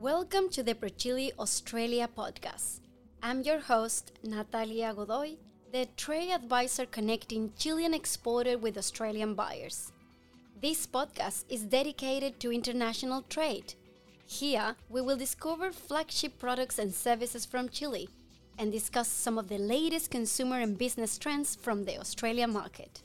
Welcome to the ProChile Australia podcast. I'm your host, Natalia Godoy, the trade advisor connecting Chilean exporters with Australian buyers. This podcast is dedicated to international trade. Here, we will discover flagship products and services from Chile and discuss some of the latest consumer and business trends from the Australian market.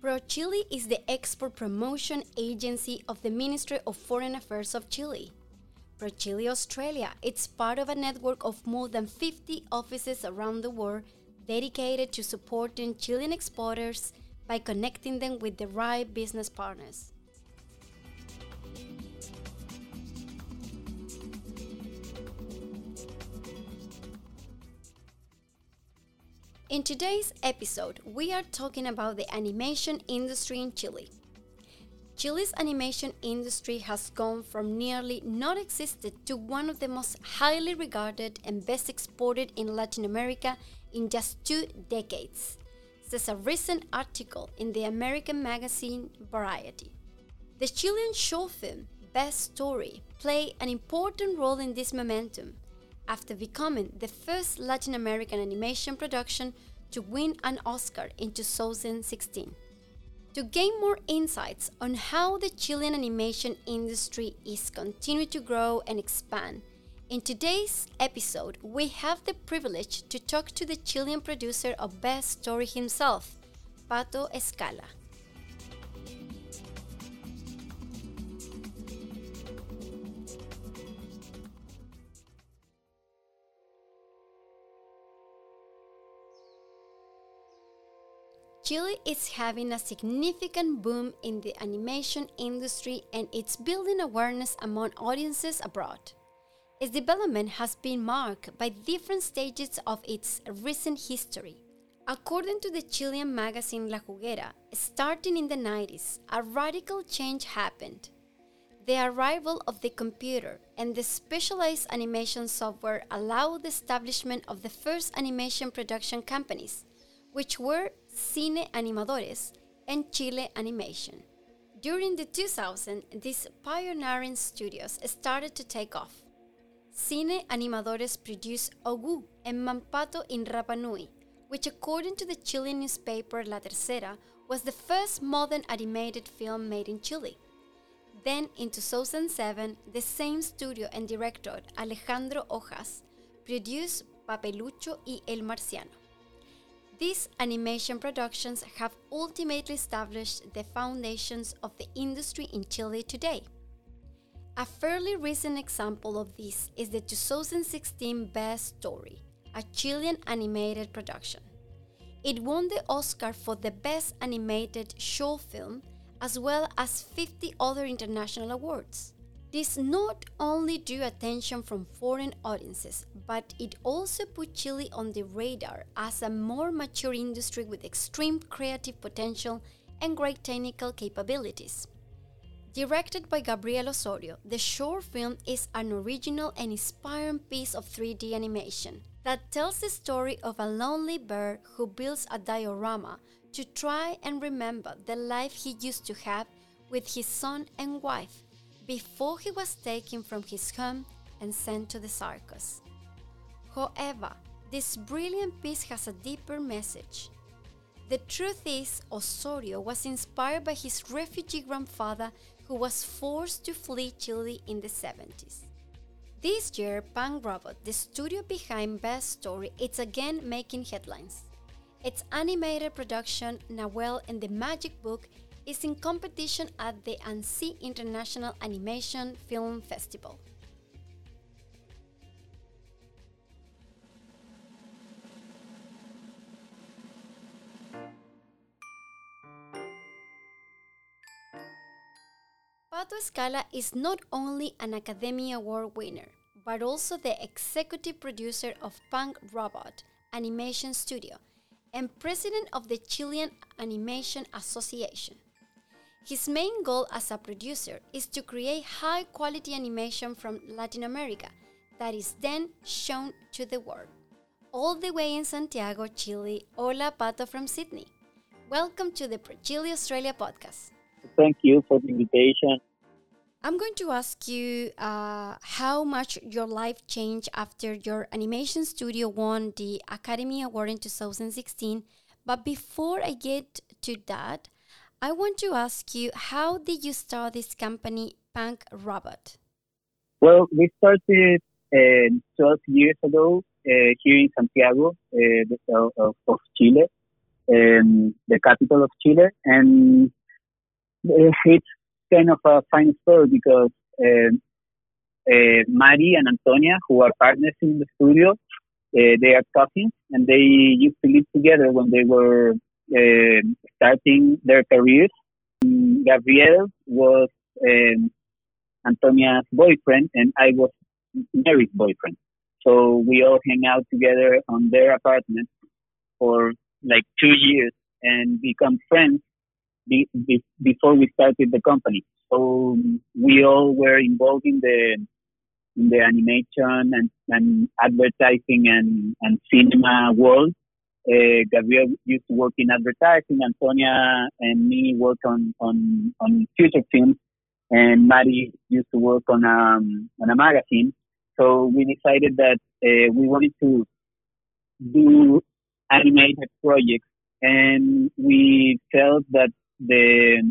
ProChile is the export promotion agency of the Ministry of Foreign Affairs of Chile. ProChile Australia is part of a network of more than 50 offices around the world dedicated to supporting Chilean exporters by connecting them with the right business partners. In today's episode, we are talking about the animation industry in Chile. Chile's animation industry has gone from nearly non existent to one of the most highly regarded and best exported in Latin America in just two decades, says a recent article in the American magazine Variety. The Chilean short film Bear Story played an important role in this momentum after becoming the first Latin American animation production to win an Oscar in 2016. To gain more insights on how the Chilean animation industry is continuing to grow and expand, in today's episode, we have the privilege to talk to the Chilean producer of Bear Story himself, Pato Escala. Chile is having a significant boom in the animation industry and it's building awareness among audiences abroad. Its development has been marked by different stages of its recent history. According to the Chilean magazine La Juguera, starting in the 90s, a radical change happened. The arrival of the computer and the specialized animation software allowed the establishment of the first animation production companies, which were Cine Animadores, and Chile Animation. During the 2000s, these pioneering studios started to take off. Cine Animadores produced Ogu and Mampato in Rapa Nui, which according to the Chilean newspaper La Tercera was the first modern animated film made in Chile. Then in 2007, the same studio and director Alejandro Rojas produced Papelucho y El Marciano. These animation productions have ultimately established the foundations of the industry in Chile today. A fairly recent example of this is the 2016 Bear Story, a Chilean animated production. It won the Oscar for the Best Animated Short Film as well as 50 other international awards. This not only drew attention from foreign audiences, but it also put Chile on the radar as a more mature industry with extreme creative potential and great technical capabilities. Directed by Gabriel Osorio, the short film is an original and inspiring piece of 3D animation that tells the story of a lonely bird who builds a diorama to try and remember the life he used to have with his son and wife before he was taken from his home and sent to the circus. However, this brilliant piece has a deeper message. The truth is, Osorio was inspired by his refugee grandfather who was forced to flee Chile in the 70s. This year, Punk Robot, the studio behind Bear Story, is again making headlines. Its animated production, Nahuel and the Magic Book, is in competition at the Annecy International Animation Film Festival. Pato Escala is not only an Academy Award winner, but also the executive producer of Punk Robot Animation Studio and president of the Chilean Animation Association. His main goal as a producer is to create high quality animation from Latin America that is then shown to the world. All the way in Santiago, Chile, hola Pato from Sydney. Welcome to the ProChile Australia podcast. thank you for the invitation. I'm going to ask you uh, how much your life changed after your animation studio won the Academy Award in 2016. But before I get to that, I want to ask you how did you start this company, Punk Robot? Well, we started uh, 12 years ago uh, here in Santiago uh, of, of, Chile, um, the capital of Chile. And uh, it's kind of a fine story because um, uh, Mari and Antonia, who are partners in the studio, uh, they are cousins and they used to live together when they were uh, starting their careers. Gabriel was um, Antonia's boyfriend and I was Mary's boyfriend. So we all hang out together on their apartment for like two years and become friends be, be, before we started the company. So we all were involved in the in the animation and, and advertising and, and cinema world. Uh, Gabriel used to work in advertising. Antonia and me work on, on, on feature films. And Mari used to work on, um, on a magazine. So we decided that uh, we wanted to do animated projects and we felt that the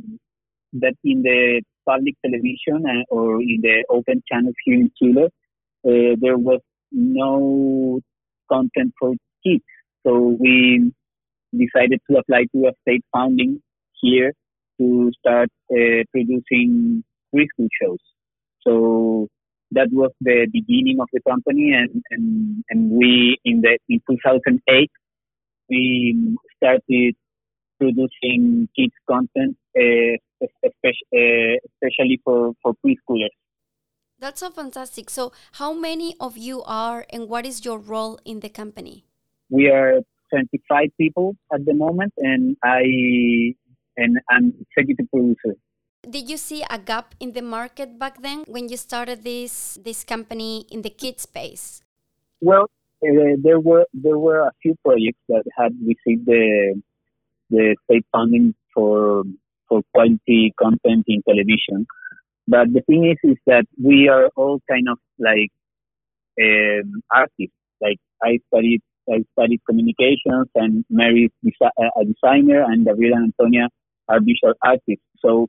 that in the public television or in the open channels here in Chile, uh, there was no content for kids. So we decided to apply to a state funding here to start uh, producing preschool shows. So that was the beginning of the company, and, and, and we in the in 2008 we started producing kids content, uh, especially, especially for, for preschoolers. That's so fantastic. So, how many of you are, and what is your role in the company? We are 25 people at the moment, and I and I'm executive producer. Did you see a gap in the market back then when you started this this company in the kid space? Well, uh, there were there were a few projects that had received the the state funding for for quality content in television. But the thing is, is that we are all kind of like um, artists. Like I studied, I studied communications, and Mary is a designer, and Gabriela and Antonia are visual artists. So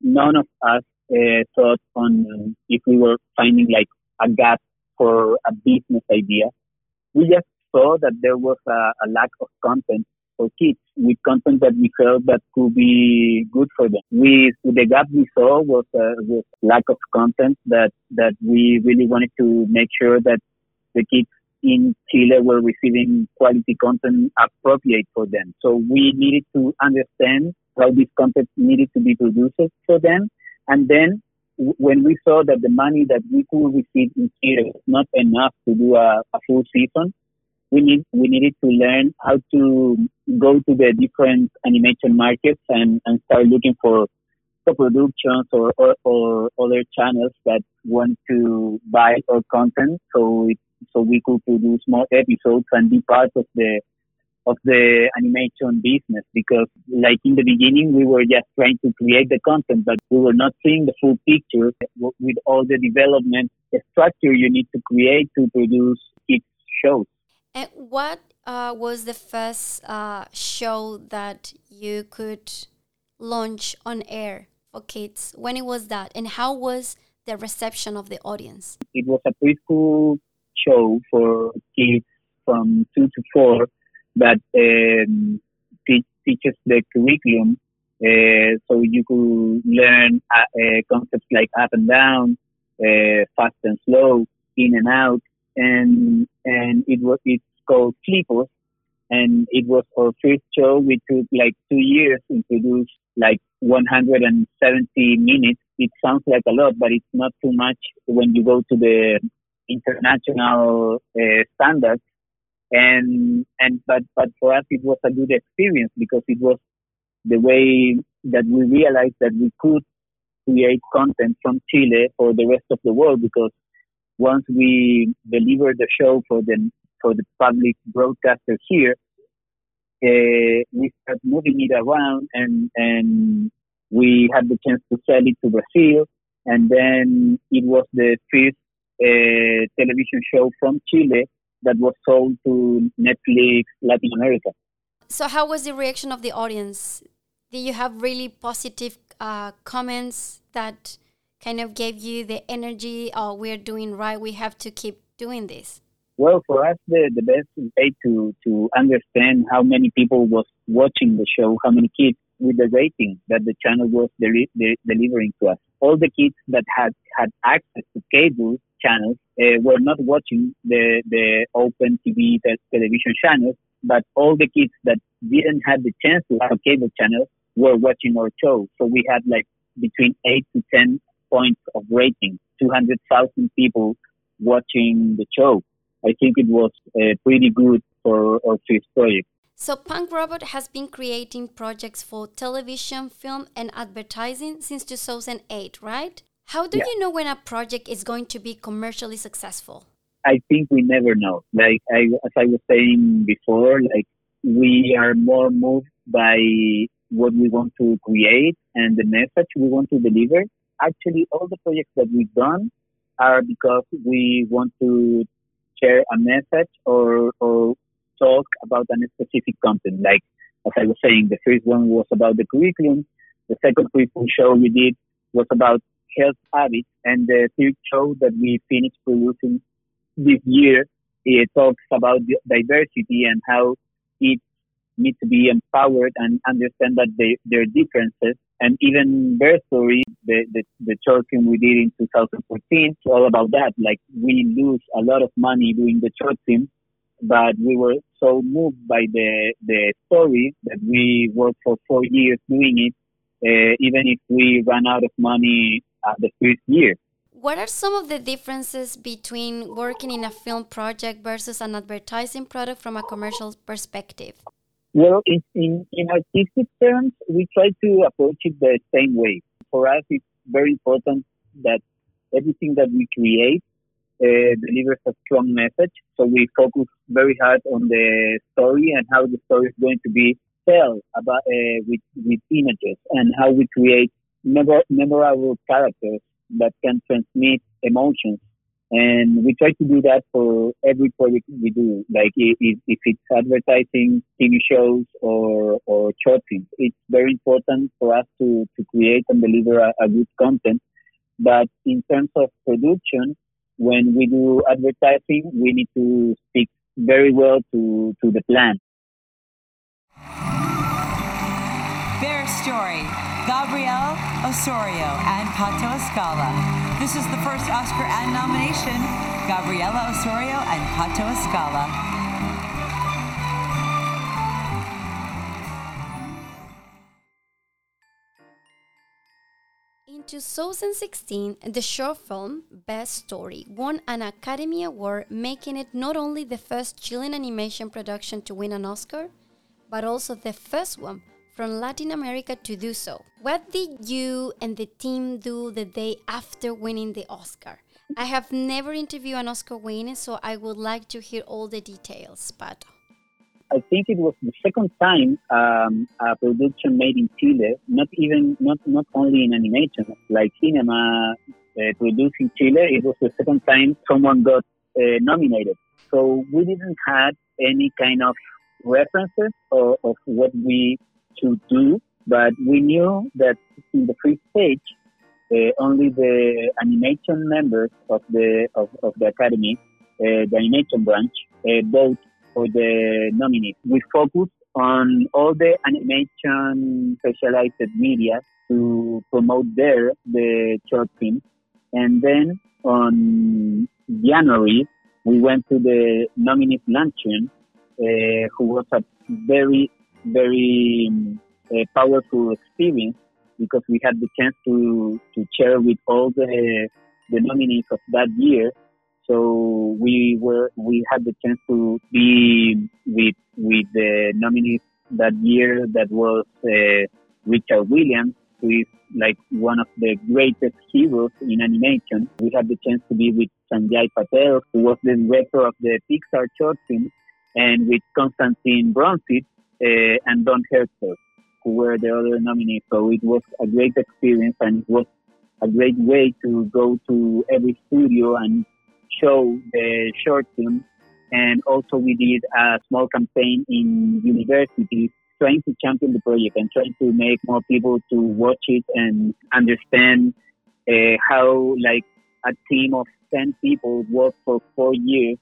none of us uh, thought on if we were finding like a gap for a business idea. We just saw that there was a, a lack of content for kids with content that we felt that could be good for them. We, the gap we saw was, uh, lack of content that, that we really wanted to make sure that the kids in Chile we were receiving quality content appropriate for them. So we needed to understand how this content needed to be produced for them. And then when we saw that the money that we could receive in Chile was not enough to do a, a full season, we need we needed to learn how to go to the different animation markets and, and start looking for co-productions or, or, or other channels that want to buy our content so so we could produce more episodes and be part of the of the animation business because like in the beginning we were just trying to create the content but we were not seeing the full picture with all the development structure you need to create to produce kids shows and what uh, was the first uh, show that you could launch on air for kids? When it was that, and how was the reception of the audience? It was a preschool show for kids from two to four that um, te- teaches the curriculum. Uh, so you could learn uh, uh concepts like up and down, uh, fast and slow, in and out, and and it was it's called Flipos, and it was our first show. We took like two years to produce like 170 minutes. It sounds like a lot, but it's not too much when you go to the international uh, standards. And and but but for us it was a good experience because it was the way that we realized that we could create content from Chile for the rest of the world because once we delivered the show for the for the public broadcaster here, uh, we start moving it around and and we had the chance to sell it to Brazil, and then it was the first uh, television show from Chile that was sold to Netflix Latin America. So, how was the reaction of the audience? Did you have really positive uh, comments that kind of gave you the energy? Oh, we're doing right. We have to keep doing this. Well, for us, the, the best way to, to understand how many people was watching the show, how many kids with the rating that the channel was de- de- delivering to us. All the kids that had, had access to cable channels uh, were not watching the, the open TV te- television channels, but all the kids that didn't have the chance to have cable channel were watching our show. So we had like between 8 to 10 points of rating, 200,000 people watching the show. I think it was uh, pretty good for our first project. So, Punk Robot has been creating projects for television, film, and advertising since 2008, right? How do yeah. you know when a project is going to be commercially successful? I think we never know. Like I, as I was saying before, like we are more moved by what we want to create and the message we want to deliver. Actually, all the projects that we've done are because we want to share a message or, or talk about a specific content. Like, as I was saying, the first one was about the curriculum. The second curriculum show we did was about health habits. And the third show that we finished producing this year, it talks about diversity and how it needs to be empowered and understand that they, their differences. And even Bear Story, the, the, the film we did in 2014, it's all about that. Like we lose a lot of money doing the film, but we were so moved by the, the story that we worked for four years doing it, uh, even if we ran out of money at the first year. What are some of the differences between working in a film project versus an advertising product from a commercial perspective? Well, in, in, in artistic terms, we try to approach it the same way. For us, it's very important that everything that we create uh, delivers a strong message. So we focus very hard on the story and how the story is going to be told about uh, with with images and how we create memorable characters that can transmit emotions and we try to do that for every project we do. Like if, if it's advertising, TV shows, or, or short films, it's very important for us to, to create and deliver a, a good content. But in terms of production, when we do advertising, we need to stick very well to, to the plan. Bear Story, Gabriel Osorio and Pato Escala this is the first Oscar and nomination Gabriel Osorio and Pato Escala. In 2016, the short film Best Story won an Academy Award, making it not only the first Chilean animation production to win an Oscar, but also the first one from Latin America to do so. What did you and the team do the day after winning the Oscar? I have never interviewed an Oscar winner, so I would like to hear all the details, Pato. I think it was the second time um, a production made in Chile, not even not not only in animation, like cinema uh, produced in Chile. It was the second time someone got uh, nominated. So we didn't have any kind of references of, of what we to do, but we knew that in the free stage, uh, only the animation members of the of, of the academy, uh, the animation branch, uh, vote for the nominees. We focused on all the animation specialized media to promote there the short film, and then on January we went to the nominees luncheon, uh, who was a very very um, powerful experience because we had the chance to, to share with all the, the nominees of that year. So we were we had the chance to be with with the nominees that year. That was uh, Richard Williams, who is like one of the greatest heroes in animation. We had the chance to be with Sanjay Patel, who was the director of the Pixar short film, and with Konstantin Bronzit, uh, and Don Hertzfeldt. who were the other nominees. So it was a great experience and it was a great way to go to every studio and show the short film. And also we did a small campaign in universities trying to champion the project and trying to make more people to watch it and understand uh, how like a team of 10 people worked for four years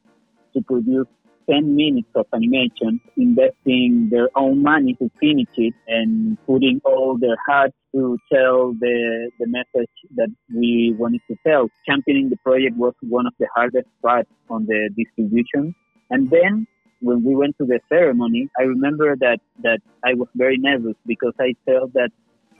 to produce 10 minutes of animation, investing their own money to finish it and putting all their heart to tell the, the message that we wanted to tell. Championing the project was one of the hardest parts on the distribution. And then when we went to the ceremony, I remember that, that I was very nervous because I felt that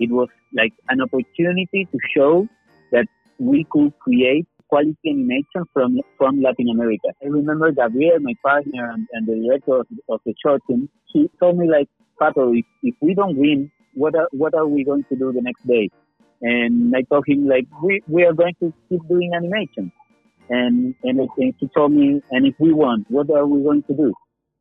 it was like an opportunity to show that we could create quality animation from from Latin America. I remember Gabriel, my partner and, and the director of, of, the short film, he told me like, Pato, if, if we don't win, what are, what are we going to do the next day? And I told him like, we, we are going to keep doing animation. And, and, and he told me, and if we won, what are we going to do?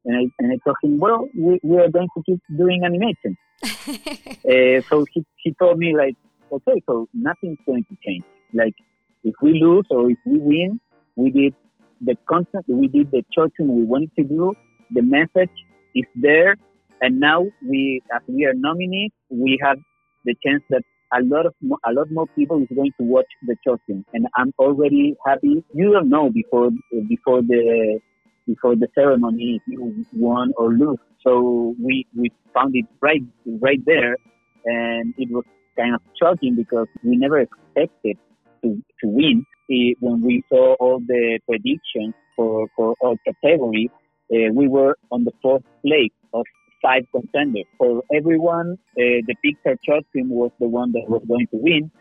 And I, and I told him, well, we, we are going to keep doing animation. uh, so he, he told me like, okay, so nothing's going to change. Like if we lose or if we win, we did the content, we did the choice we wanted to do. The message is there, and now we, as we are nominees, we have the chance that a lot of a lot more people is going to watch the chosen, and I'm already happy. You don't know before before the before the ceremony if you won or lose. So we we found it right right there, and it was kind of shocking because we never expected to, to win. when we saw all the predictions for, for our category, uh, we were on the fourth place of five contenders. For everyone, uh, the Pixar short was the one that was going to win,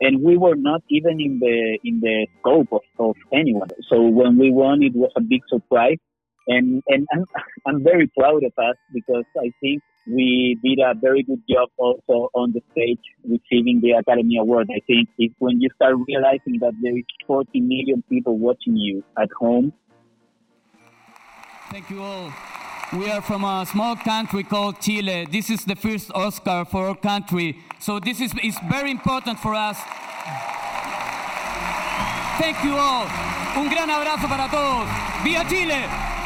and we were not even in the in the scope of, of anyone. So when we won, it was a big surprise, and and I'm, I'm very proud of us because I think we did a very good job also on the stage receiving the Academy Award. I think it's when you start realizing that there is 40 million people watching you at home. Thank you all. We are from a small country called Chile. This is the first Oscar for our country. So this is, is very important for us. Thank you all. Un gran abrazo para todos. ¡Viva Chile!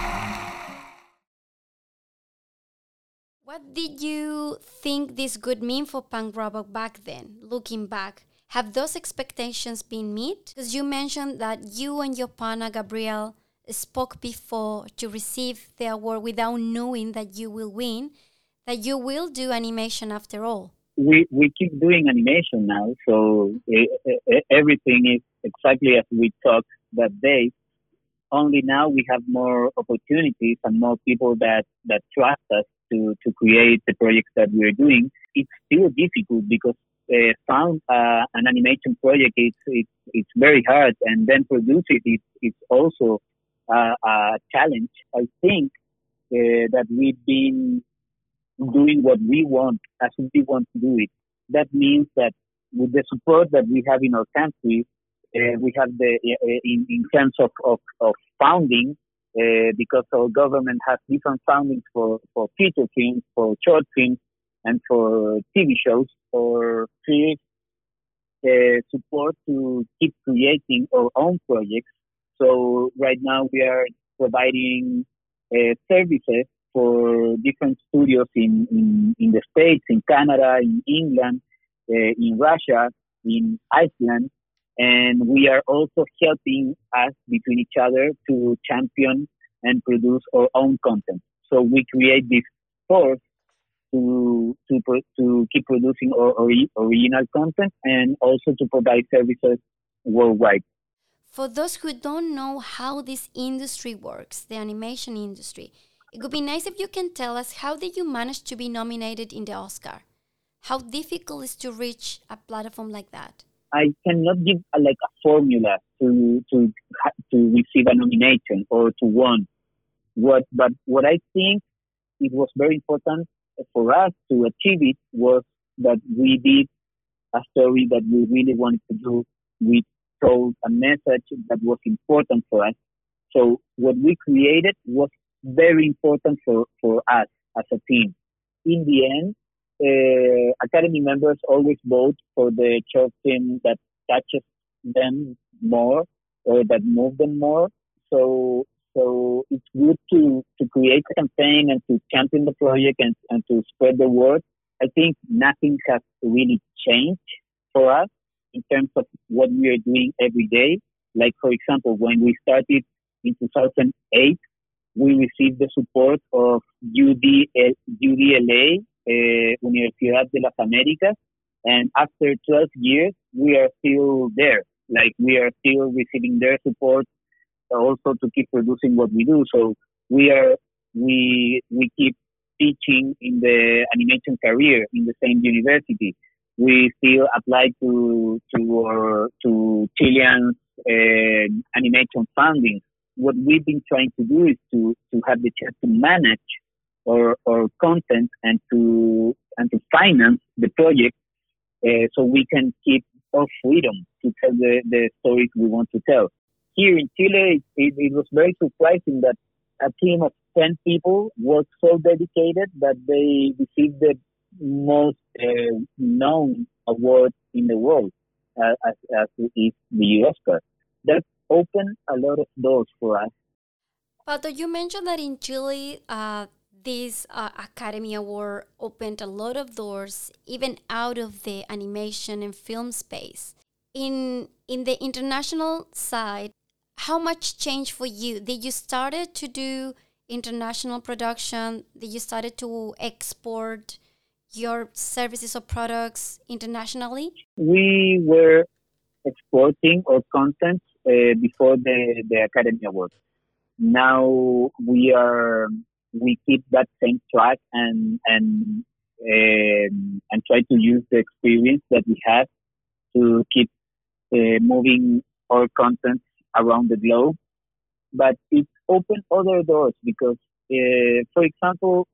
What did you think this could mean for Punk Robot back then, looking back? Have those expectations been met? Because you mentioned that you and your partner, Gabriel, spoke before to receive the award without knowing that you will win, that you will do animation after all. We, we keep doing animation now, so everything is exactly as we talked that day. Only now we have more opportunities and more people that, that trust us to, to create the projects that we're doing, it's still difficult because uh, found uh, an animation project it's, it's it's very hard and then produce it is it's also uh, a challenge. I think uh, that we've been doing what we want as we want to do it. That means that with the support that we have in our country uh, we have the uh, in, in terms of, of, of founding uh, because our government has different fundings for, for feature films, for short films, and for TV shows, for free uh, support to keep creating our own projects. So right now we are providing uh, services for different studios in, in, in the States, in Canada, in England, uh, in Russia, in Iceland, and we are also helping us between each other to champion and produce our own content. So we create this force to to to keep producing our, original content and also to provide services worldwide. For those who don't know how this industry works, the animation industry, it would be nice if you can tell us how did you manage to be nominated in the Oscar? How difficult is to reach a platform like that? I cannot give a, like a formula to to to receive a nomination or to win. What but what I think it was very important for us to achieve it was that we did a story that we really wanted to do. We told a message that was important for us. So what we created was very important for, for us as a team. In the end, uh, Academy members always vote for the short film that touches them more or that move them more. So so it's good to, to create a campaign and to champion the project and, and to spread the word. I think nothing has really changed for us in terms of what we are doing every day. Like, for example, when we started in 2008, we received the support of UDL, UDLA, uh, Universidad de las Américas, and after 12 years, we are still there. Like, we are still receiving their support also to keep producing what we do. So we are we we keep teaching in the animation career in the same university. We still apply to to our, to Chilean uh, animation funding. What we've been trying to do is to to have the chance to manage our, our content and to and to finance the project uh, so we can keep our freedom to tell the, the stories we want to tell here in Chile, it, it, was very surprising that a team of 10 people was so dedicated that they received the most uh, known award in the world, uh, as, as is the Oscar. That opened a lot of doors for us. Pato, you mentioned that in Chile, uh, this uh, Academy Award opened a lot of doors, even out of the animation and film space. In in the international side, how much changed for you? Did you started to do international production? Did you started to export your services or products internationally? We were exporting our content uh, before the, the Academy Awards. Now we are we keep that same track and and um, and try to use the experience that we have to keep uh, moving our content around the globe. But it opened other doors because, uh, for example,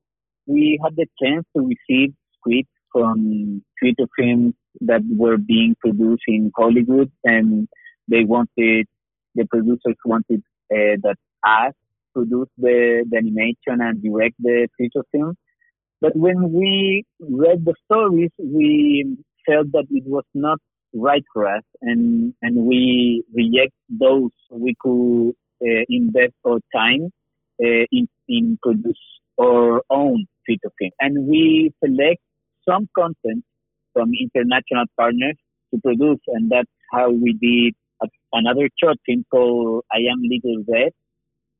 we had the chance to receive scripts from theater films that were being produced in Hollywood, and they wanted the producers wanted uh, that us produce the, the animation and direct the feature film. But when we read the stories, we felt that it was not right for us, and and we reject those we could uh, invest our time uh, in in produce our own feature film, and we select some content from international partners to produce, and that's how we did another short film called I Am Little Red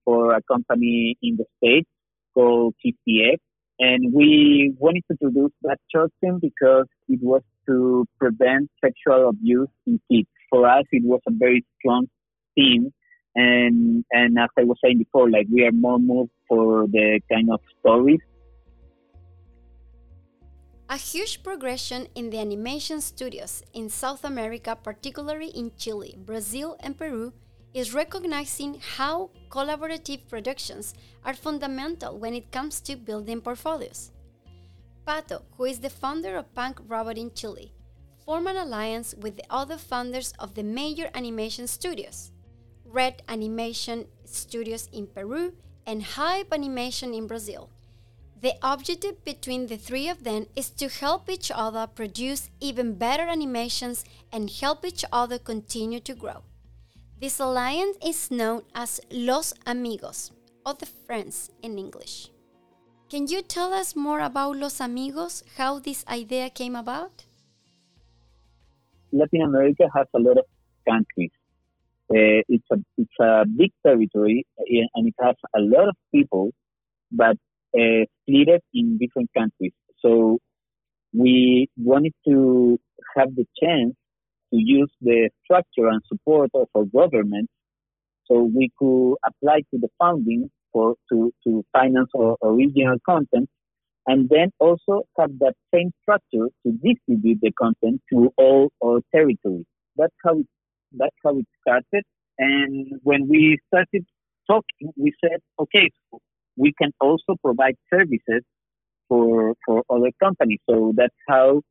for a company in the States called TCX. And we wanted to produce that short film because it was to prevent sexual abuse in kids. For us, it was a very strong theme. And, and as I was saying before, like we are more moved for the kind of stories. A huge progression in the animation studios in South America, particularly in Chile, Brazil, and Peru, is recognizing how collaborative productions are fundamental when it comes to building portfolios. Pato, who is the founder of Punk Robot in Chile, formed an alliance with the other founders of the major animation studios Red Animation Studios in Peru and Hype Animation in Brazil. The objective between the three of them is to help each other produce even better animations and help each other continue to grow. This alliance is known as Los Amigos, or the Friends in English. Can you tell us more about Los Amigos, how this idea came about? Latin America has a lot of countries. Uh, it's a it's a big territory eh, and it has a lot of people, but uh, split in different countries. So we wanted to have the chance to use the structure and support of our government so we could apply to the funding for to, to finance our original content and then also have that same structure to distribute the content to all our territories. That's how it, that's how it started. And when we started talking, we said, okay, we can also provide services for for other companies. So that's how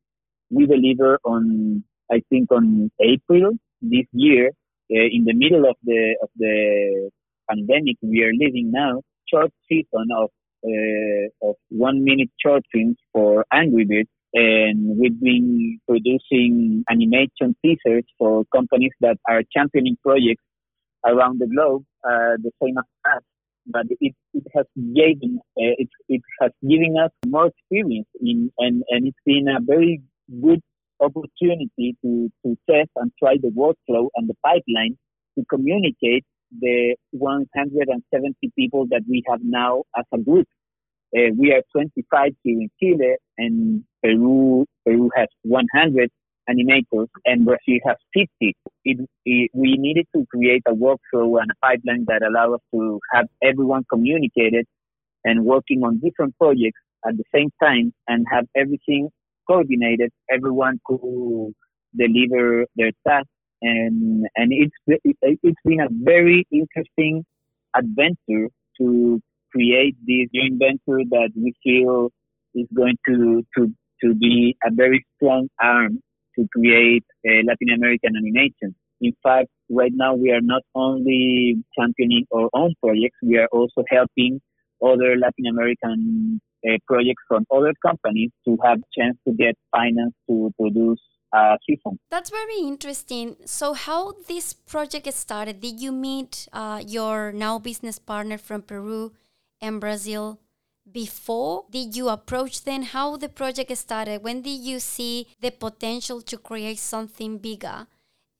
we deliver on, I think, on April this year, uh, in the middle of the of the pandemic we are living now, short season of uh, of one minute short films for Angry Birds and we've been producing animation teasers for companies that are championing projects around the globe, uh, the same as us. But it, it has given uh, it, it has given us more experience in and, and it's been a very good opportunity to, to test and try the workflow and the pipeline to communicate the 170 people that we have now as a group. Uh, we are 25 here in Chile, and Peru Peru has 100 animators, and Brazil has 50. It, it, we needed to create a workflow and a pipeline that allow us to have everyone communicated and working on different projects at the same time, and have everything coordinated. Everyone could deliver their task, and and it's it's been a very interesting adventure to create this joint venture that we feel is going to to to be a very strong arm to create Latin American animation. In fact, right now we are not only championing our own projects, we are also helping other Latin American uh, projects from other companies to have chance to get finance to produce uh, season. That's very interesting. So, how this project started? Did you meet uh, your now business partner from Peru and Brazil before? Did you approach them? How the project started? When did you see the potential to create something bigger?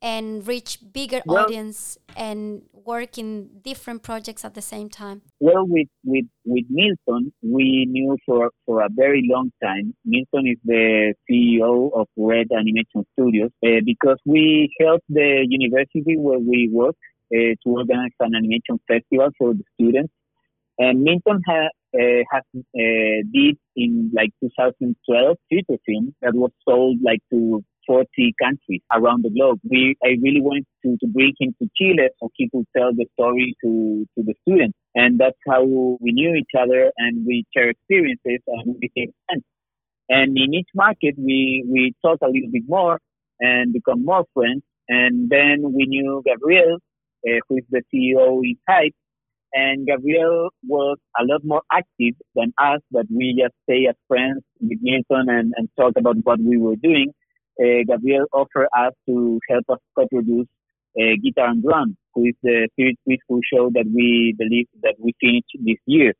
And reach bigger well, audience and work in different projects at the same time? Well, with, with, with Milton, we knew for, for a very long time. Milton is the CEO of Red Animation Studios uh, because we helped the university where we work uh, to organize an animation festival for the students. And Milton ha, uh, has uh, did in like 2012 feature film that was sold like to 40 countries around the globe. We, I really wanted to, to bring him to Chile so he could tell the story to, to the students. And that's how we knew each other and we share experiences and we became friends. And in each market, we, we talked a little bit more and become more friends. And then we knew Gabriel, uh, who is the CEO in Hype. And Gabriel was a lot more active than us, but we just stay as friends with Milton and, and talk about what we were doing uh, Gabriel offered us to help us co-produce uh, Guitar and Drum, who is the third preschool show that we believe that we finished this year.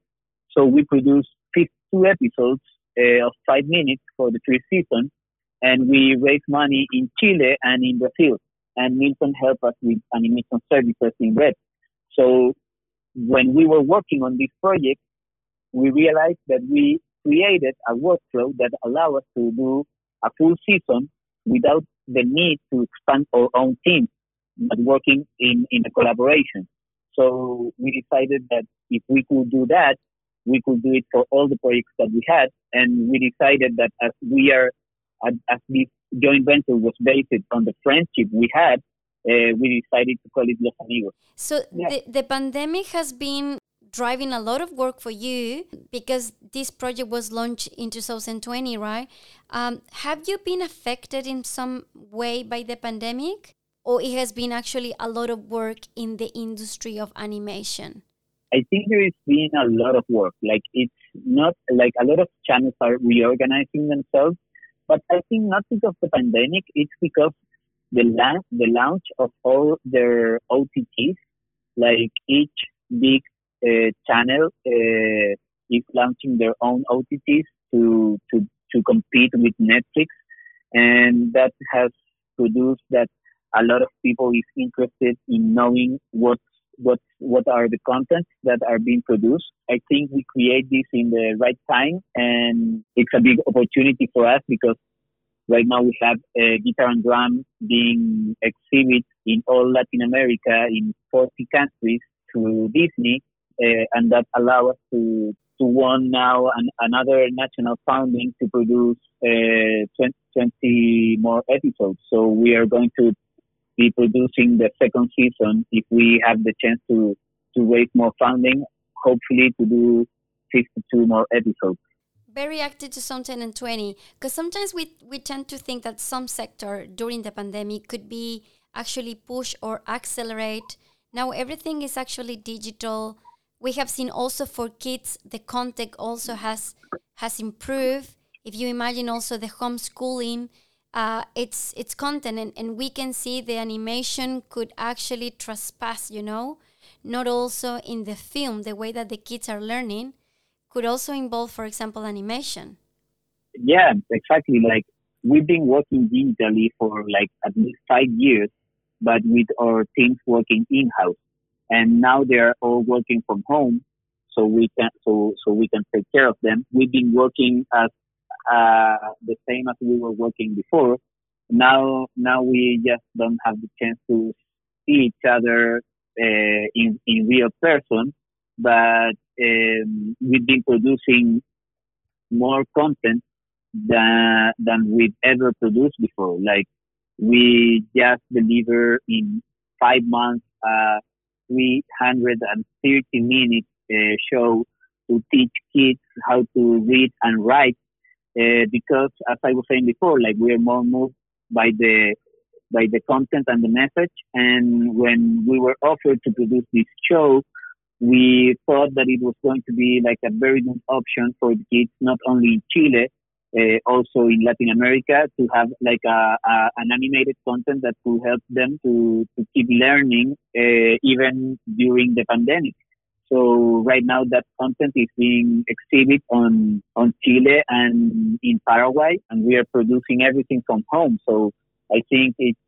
So we produced 52 episodes uh, of five minutes for the first season, and we raised money in Chile and in Brazil. And Milton helped us with animation services in Red. So when we were working on this project, we realized that we created a workflow that allowed us to do a full season without the need to expand our own team, but working in, in a collaboration. So we decided that if we could do that, we could do it for all the projects that we had. And we decided that as we are, as, this joint venture was based on the friendship we had, uh, we decided to call it Los Amigos. So yeah. the, the pandemic has been driving a lot of work for you because this project was launched in 2020, right? Um, have you been affected in some way by the pandemic? Or it has been actually a lot of work in the industry of animation? I think there has been a lot of work. Like it's not like a lot of channels are reorganizing themselves, but I think not because of the pandemic. It's because the launch, the launch of all their OTTs, like each big channel uh, is launching their own OTTs to, to, to compete with Netflix. And that has produced that a lot of people is interested in knowing what what what are the contents that are being produced. I think we create this in the right time, and it's a big opportunity for us because right now we have uh, guitar and drum being exhibited in all Latin America in 40 countries through Disney, uh, and that allow us to to won now an, another national funding to produce uh, 20, 20 more episodes. So we are going to be producing the second season if we have the chance to to raise more funding. Hopefully, to do 52 more episodes very active 2020 because sometimes we, we tend to think that some sector during the pandemic could be actually push or accelerate now everything is actually digital we have seen also for kids the content also has has improved if you imagine also the homeschooling, uh, its its content, and, and we can see the animation could actually trespass, you know, not also in the film, the way that the kids are learning, could also involve, for example, animation. Yeah, exactly. Like we've been working digitally for like at least five years, but with our teams working in house, and now they're all working from home, so we can so so we can take care of them. We've been working as uh, the same as we were working before. Now now we just don't have the chance to see each other uh, in in real person, but um, we've been producing more content than than we've ever produced before. Like we just deliver in five months a 330 minute uh, show to teach kids how to read and write. Uh, because as I was saying before, like we are more moved by the by the content and the message. And when we were offered to produce this show, we thought that it was going to be like a very good option for the kids, not only in Chile, also in Latin America, to have like a, a, an animated content that could help them to, to keep learning uh, even during the pandemic. So right now that content is being exhibited on, on Chile and in Paraguay, and we are producing everything from home. So I think it's,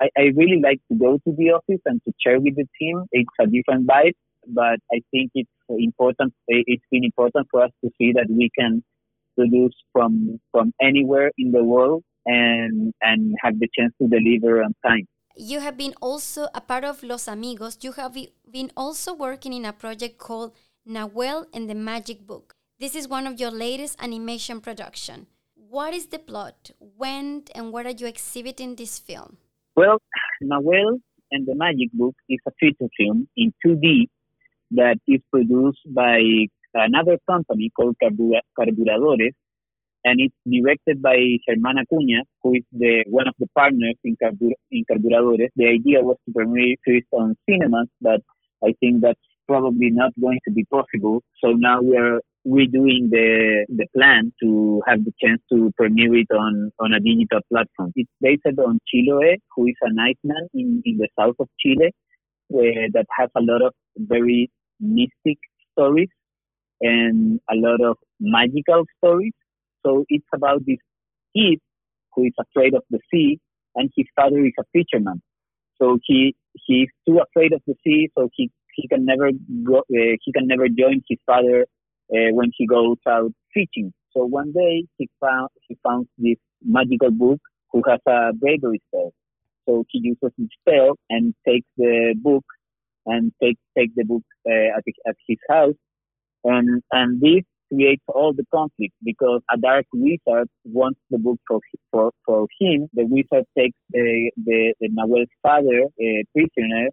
I, I really like to go to the office and to share with the team. It's a different vibe, but I think it's important. It's been important for us to see that we can produce from, from anywhere in the world and, and have the chance to deliver on time. You have been also a part of Los Amigos. You have been also working in a project called Nahuel and the Magic Book. This is one of your latest animation production. What is the plot? When and where are you exhibiting this film? Well, Nahuel and the Magic Book is a feature film in 2D that is produced by another company called Carburadores, and it's directed by Germán Acuña, who is the one of the partners in, Carbur- in Carburadores. The idea was to premiere it on cinemas, but I think that's probably not going to be possible. So now we're redoing the the plan to have the chance to premiere it on on a digital platform. It's based on Chiloé, who is an Iceman in in the south of Chile, where that has a lot of very mystic stories and a lot of magical stories. So it's about this kid who is afraid of the sea, and his father is a fisherman. So he he's too afraid of the sea, so he he can never go. Uh, he can never join his father uh, when he goes out fishing. So one day he found he found this magical book who has a bravery spell. So he uses the spell and takes the book and take take the book uh, at, at his house, and and this creates all the conflict because a dark wizard wants the book for for, for him. The wizard takes the the, the Nahuel's father uh, prisoner,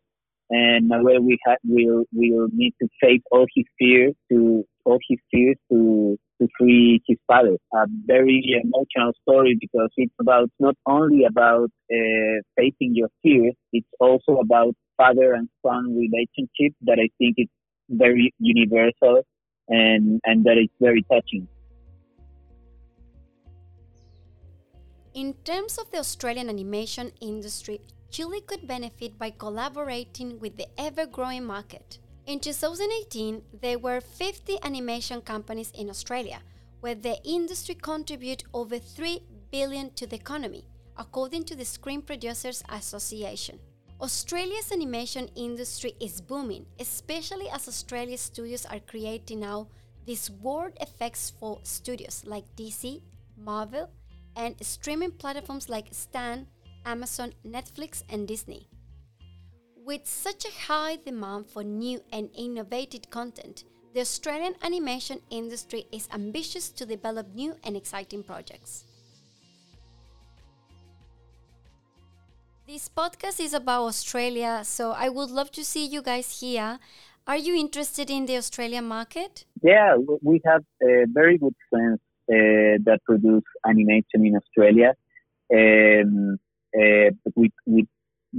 and Nahuel we ha- will will need to face all his fears to all his fears to to free his father. A very emotional story because it's about not only about uh, facing your fears, it's also about father and son relationship that I think is very universal and and that is very touching. In terms of the Australian animation industry, Chile could benefit by collaborating with the ever growing market. In 2018, there were 50 animation companies in Australia, where the industry contribute over 3 billion to the economy, according to the Screen Producers Association. Australia's animation industry is booming, especially as Australia's studios are creating now these world effects for studios like DC, Marvel, and streaming platforms like Stan, Amazon, Netflix, and Disney. With such a high demand for new and innovative content, the Australian animation industry is ambitious to develop new and exciting projects. This podcast is about Australia, so I would love to see you guys here. Are you interested in the Australian market? Yeah, we have uh, very good friends uh, that produce animation in Australia um, uh, with, with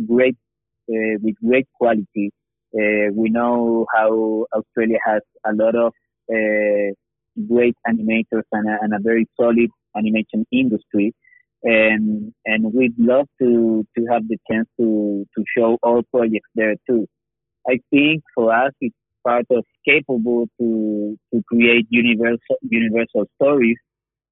great uh, with great quality. Uh, we know how Australia has a lot of great animators and a, and a, very solid animation industry, and and we'd love to to have the chance to to show all projects there too. I think for us it's part of capable to to create universal universal stories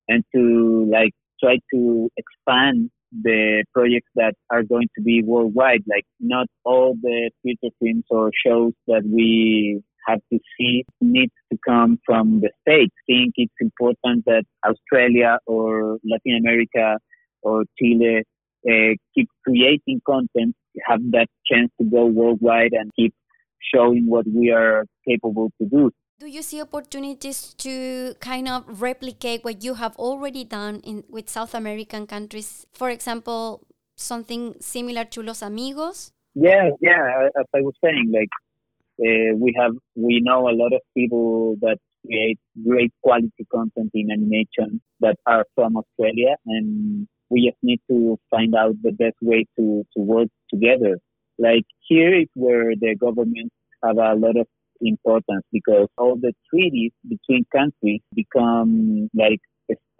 and to like try to expand the projects that are going to be worldwide. Like not all the feature films or shows that we have to see needs to come from the States. I think it's important that Australia or Latin America or Chile uh, keep creating content, have that chance to go worldwide and keep showing what we are capable to do. Do you see opportunities to kind of replicate what you have already done in with South American countries? For example, something similar to Los Amigos? Yeah, yeah. As I was saying, like uh, we have, we know a lot of people that create great quality content in animation that are from Australia, and we just need to find out the best way to to work together. Like here is where the government have a lot of importance because all the treaties between countries become like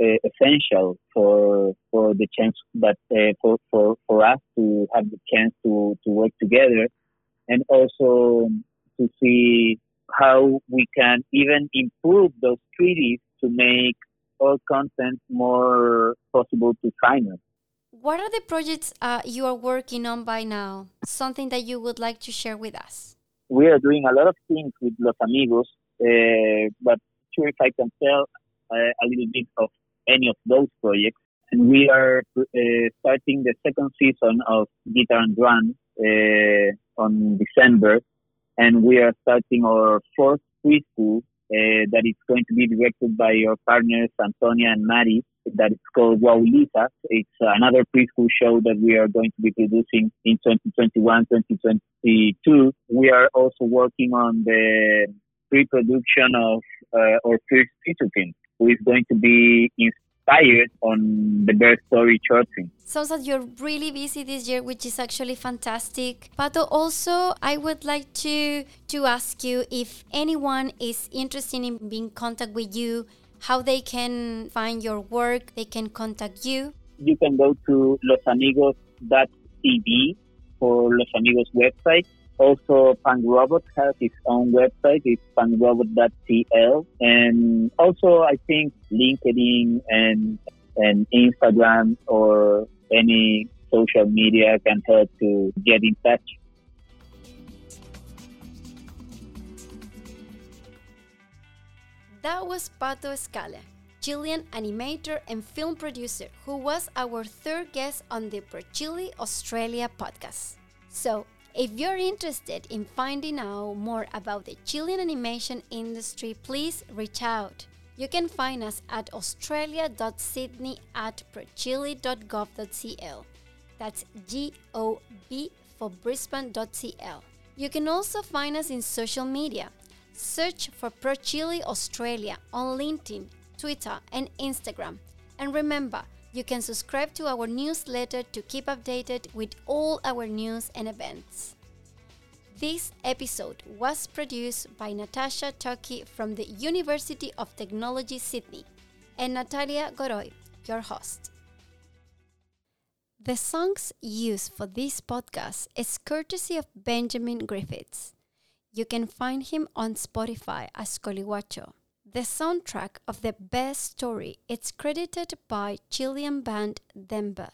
essential for for the chance that uh, for, for for us to have the chance to to work together and also to see how we can even improve those treaties to make all content more possible to finance. What are the projects uh, you are working on by now? Something that you would like to share with us? we are doing a lot of things with Los Amigos, uh, but sure if I can tell uh, a little bit of any of those projects. And we are uh, starting the second season of Guitar and Drum uh, on December, and we are starting our fourth preschool uh, that is going to be directed by our partners Antonia and Mari that is called Wow It's another preschool show that we are going to be producing in 2021, 2022. We are also working on the pre-production of uh, our first feature film, who is going to be inspired on the Bear Story short film. Sounds like you're really busy this year, which is actually fantastic. But also, I would like to to ask you if anyone is interested in being in contact with you how they can find your work, they can contact you? You can go to losamigos.tv for Los Amigos website. Also, Punk Robot has its own website. It's punkrobot.cl. And also, I think LinkedIn and, and Instagram or any social media can help to get in touch. That was Pato Escala, Chilean animator and film producer, who was our third guest on the ProChile Australia podcast. So, if you're interested in finding out more about the Chilean animation industry, please reach out. You can find us at australia.sydney at prochile.gob.cl. That's G O B for Brisbane.cl. You can also find us in social media. Search for ProChile Australia on LinkedIn, Twitter, and Instagram. And remember, you can subscribe to our newsletter to keep updated with all our news and events. This episode was produced by Natasha Toki from the University of Technology Sydney and Natalia Goroy, your host. The songs used for this podcast is courtesy of Benjamin Griffiths. You can find him on Spotify as Colihuacho. The soundtrack of the Bear Story is credited by Chilean band Denver.